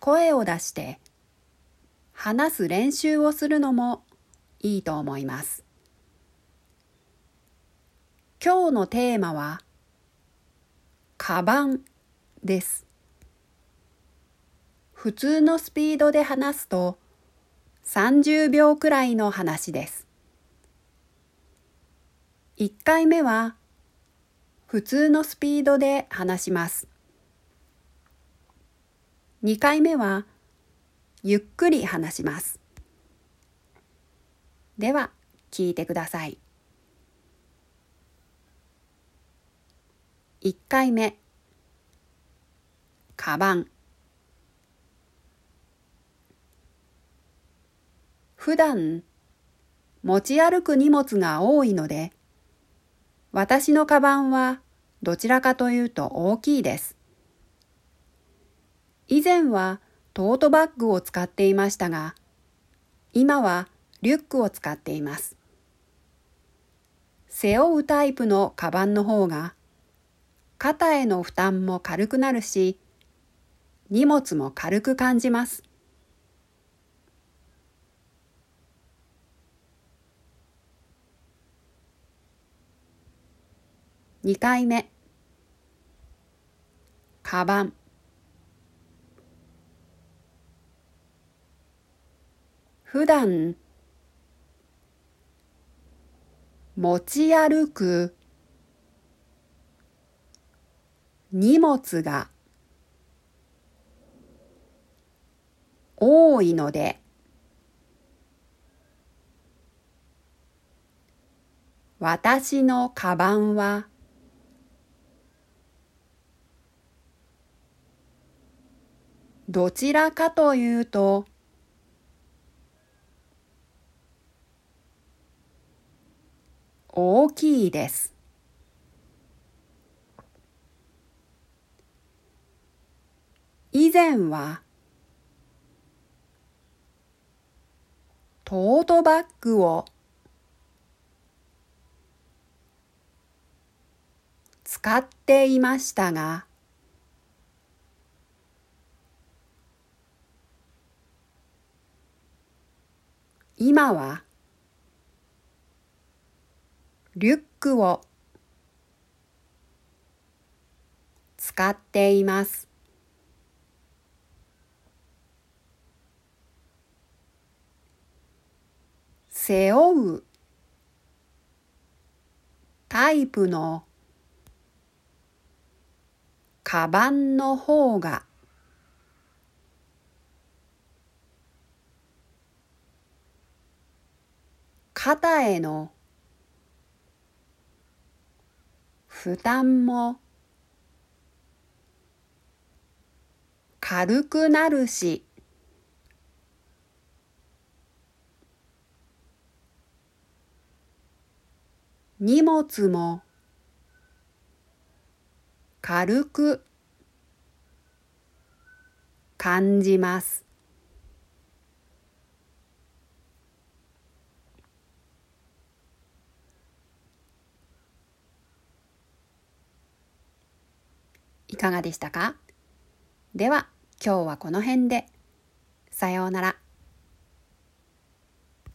声を出して話す練習をするのもいいと思います。今日のテーマは、カバンです。普通のスピードで話すと30秒くらいの話です。1回目は普通のスピードで話します。2回目はゆっくり話します。では聞いてください。1回目カバン普段持ち歩く荷物が多いので私のカバンはどちらかというと大きいです。以前はトートバッグを使っていましたが、今はリュックを使っています。背負うタイプのカバンの方が、肩への負担も軽くなるし、荷物も軽く感じます。2回目、カバン。普段持ち歩く荷物が多いので私のカバンはどちらかというと大きいです。以前はトートバッグを使っていましたが今はリュックを使っています。背負うタイプのカバンの方が肩への負担も軽くなるし荷物も軽く感じます。いかがでしたか？では今日はこの辺で。さようなら。